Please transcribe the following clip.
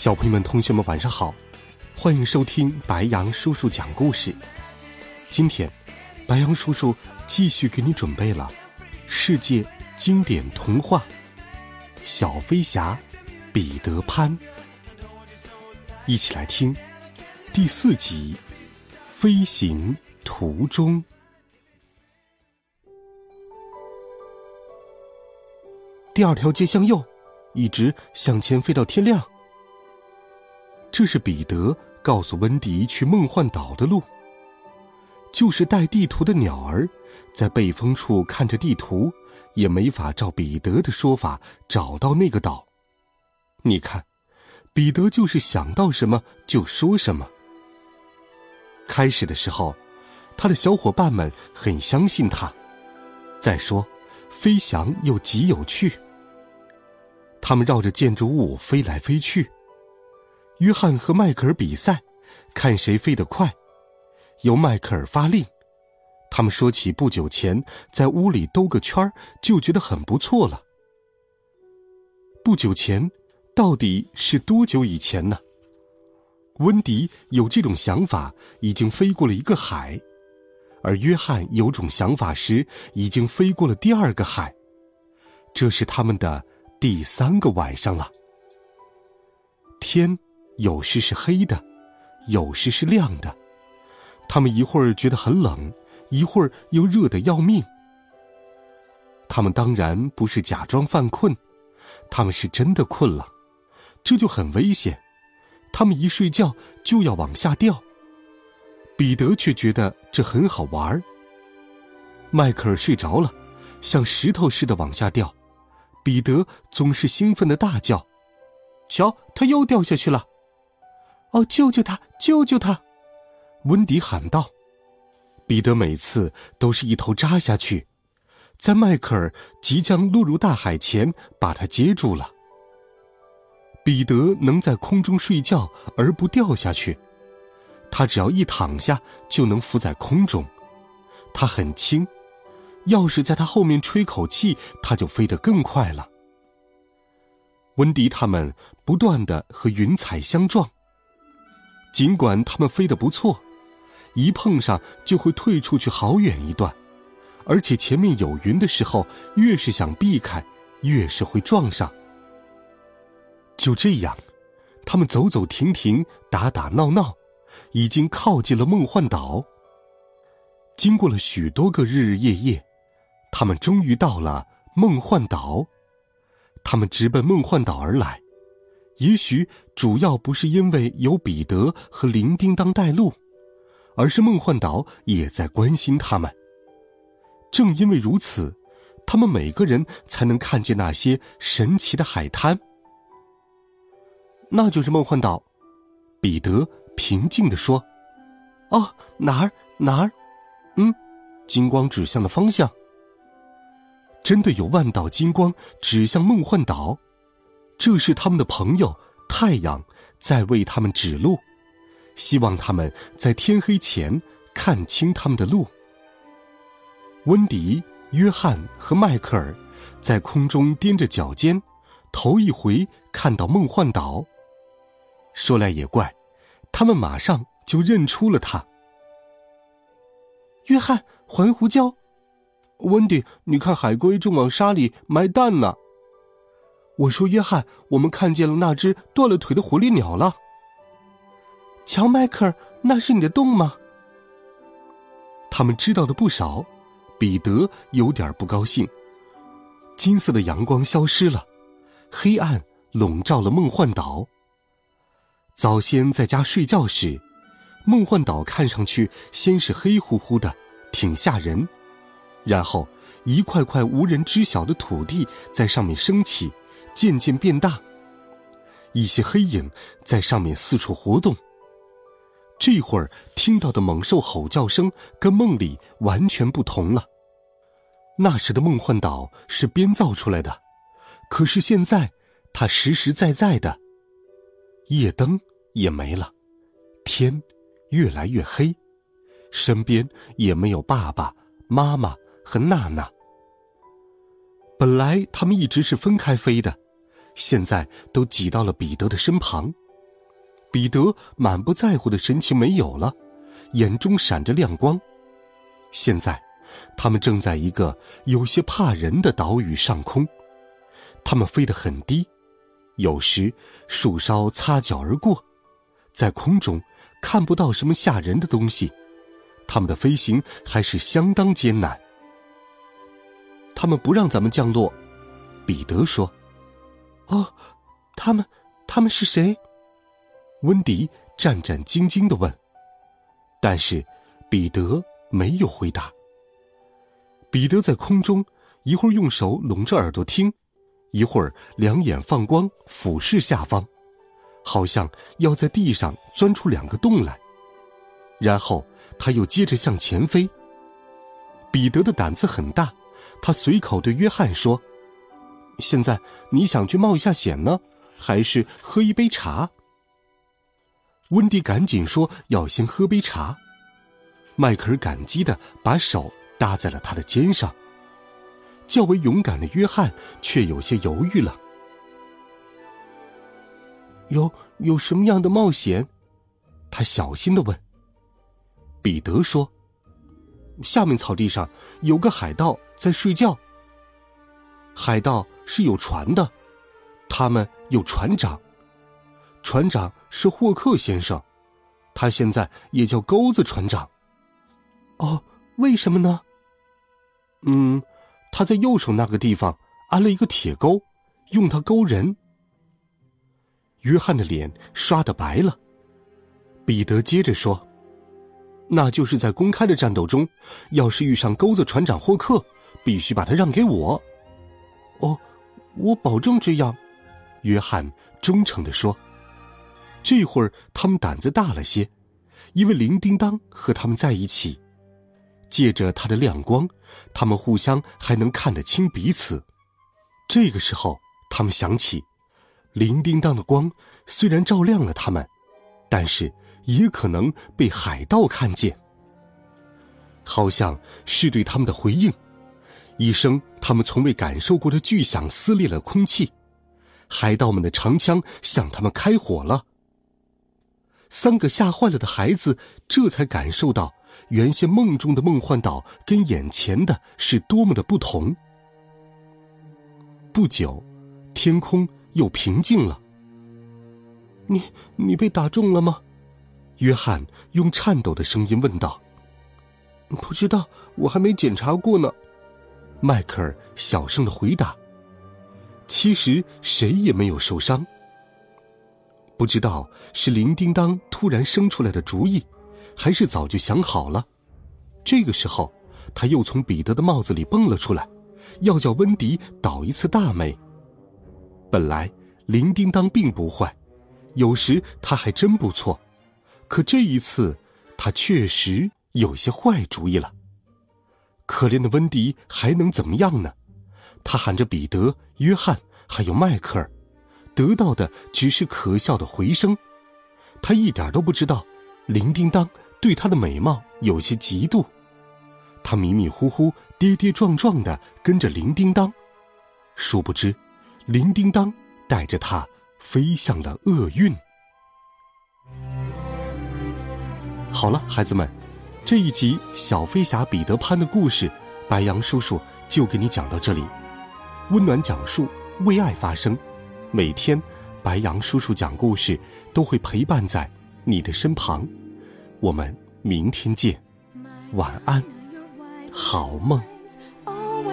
小朋友们、同学们，晚上好！欢迎收听白羊叔叔讲故事。今天，白羊叔叔继续给你准备了世界经典童话《小飞侠彼得潘》，一起来听第四集《飞行途中》。第二条街向右，一直向前飞到天亮。这是彼得告诉温迪去梦幻岛的路。就是带地图的鸟儿，在背风处看着地图，也没法照彼得的说法找到那个岛。你看，彼得就是想到什么就说什么。开始的时候，他的小伙伴们很相信他。再说，飞翔又极有趣。他们绕着建筑物飞来飞去。约翰和迈克尔比赛，看谁飞得快。由迈克尔发令。他们说起不久前在屋里兜个圈儿，就觉得很不错了。不久前，到底是多久以前呢？温迪有这种想法，已经飞过了一个海；而约翰有种想法时，已经飞过了第二个海。这是他们的第三个晚上了。天。有时是黑的，有时是亮的。他们一会儿觉得很冷，一会儿又热得要命。他们当然不是假装犯困，他们是真的困了，这就很危险。他们一睡觉就要往下掉。彼得却觉得这很好玩。迈克尔睡着了，像石头似的往下掉。彼得总是兴奋的大叫：“瞧，他又掉下去了！”哦，救救他！救救他！温迪喊道。彼得每次都是一头扎下去，在迈克尔即将落入大海前把他接住了。彼得能在空中睡觉而不掉下去，他只要一躺下就能浮在空中。他很轻，要是在他后面吹口气，他就飞得更快了。温迪他们不断的和云彩相撞。尽管他们飞得不错，一碰上就会退出去好远一段，而且前面有云的时候，越是想避开，越是会撞上。就这样，他们走走停停，打打闹闹，已经靠近了梦幻岛。经过了许多个日日夜夜，他们终于到了梦幻岛。他们直奔梦幻岛而来。也许主要不是因为有彼得和铃叮当带路，而是梦幻岛也在关心他们。正因为如此，他们每个人才能看见那些神奇的海滩。那就是梦幻岛，彼得平静地说：“哦，哪儿哪儿？嗯，金光指向的方向。真的有万道金光指向梦幻岛。”这是他们的朋友太阳在为他们指路，希望他们在天黑前看清他们的路。温迪、约翰和迈克尔在空中踮着脚尖，头一回看到梦幻岛。说来也怪，他们马上就认出了他。约翰，环胡椒；温迪，你看海龟正往沙里埋蛋呢。我说：“约翰，我们看见了那只断了腿的火烈鸟了。”瞧，迈克尔，那是你的洞吗？他们知道的不少。彼得有点不高兴。金色的阳光消失了，黑暗笼罩了梦幻岛。早先在家睡觉时，梦幻岛看上去先是黑乎乎的，挺吓人，然后一块块无人知晓的土地在上面升起。渐渐变大，一些黑影在上面四处活动。这会儿听到的猛兽吼叫声跟梦里完全不同了。那时的梦幻岛是编造出来的，可是现在它实实在在的。夜灯也没了，天越来越黑，身边也没有爸爸妈妈和娜娜。本来他们一直是分开飞的，现在都挤到了彼得的身旁。彼得满不在乎的神情没有了，眼中闪着亮光。现在，他们正在一个有些怕人的岛屿上空，他们飞得很低，有时树梢擦脚而过，在空中看不到什么吓人的东西。他们的飞行还是相当艰难。他们不让咱们降落，彼得说：“哦，他们，他们是谁？”温迪战战兢兢的问，但是彼得没有回答。彼得在空中一会儿用手拢着耳朵听，一会儿两眼放光俯视下方，好像要在地上钻出两个洞来。然后他又接着向前飞。彼得的胆子很大，他随口对约翰说：“现在你想去冒一下险呢，还是喝一杯茶？”温迪赶紧说：“要先喝杯茶。”迈克尔感激的把手搭在了他的肩上。较为勇敢的约翰却有些犹豫了。有有什么样的冒险？他小心的问。彼得说：“下面草地上有个海盗在睡觉。海盗是有船的，他们有船长。”船长是霍克先生，他现在也叫钩子船长。哦，为什么呢？嗯，他在右手那个地方安了一个铁钩，用它勾人。约翰的脸刷的白了。彼得接着说：“那就是在公开的战斗中，要是遇上钩子船长霍克，必须把他让给我。”哦，我保证这样。”约翰忠诚的说。这会儿他们胆子大了些，因为铃叮当和他们在一起，借着他的亮光，他们互相还能看得清彼此。这个时候，他们想起，铃叮当的光虽然照亮了他们，但是也可能被海盗看见。好像是对他们的回应，一声他们从未感受过的巨响撕裂了空气，海盗们的长枪向他们开火了。三个吓坏了的孩子这才感受到，原先梦中的梦幻岛跟眼前的是多么的不同。不久，天空又平静了。你你被打中了吗？约翰用颤抖的声音问道。不知道，我还没检查过呢。迈克尔小声的回答。其实谁也没有受伤。不知道是铃叮当突然生出来的主意，还是早就想好了。这个时候，他又从彼得的帽子里蹦了出来，要叫温迪倒一次大霉。本来铃叮当并不坏，有时他还真不错，可这一次他确实有些坏主意了。可怜的温迪还能怎么样呢？他喊着彼得、约翰还有迈克尔。得到的只是可笑的回声，他一点都不知道，铃叮当对他的美貌有些嫉妒。他迷迷糊糊、跌跌撞撞的跟着铃叮当，殊不知，铃叮当带着他飞向了厄运。好了，孩子们，这一集小飞侠彼得潘的故事，白杨叔叔就给你讲到这里。温暖讲述，为爱发声。每天，白杨叔叔讲故事都会陪伴在你的身旁。我们明天见，晚安，好梦。Oh,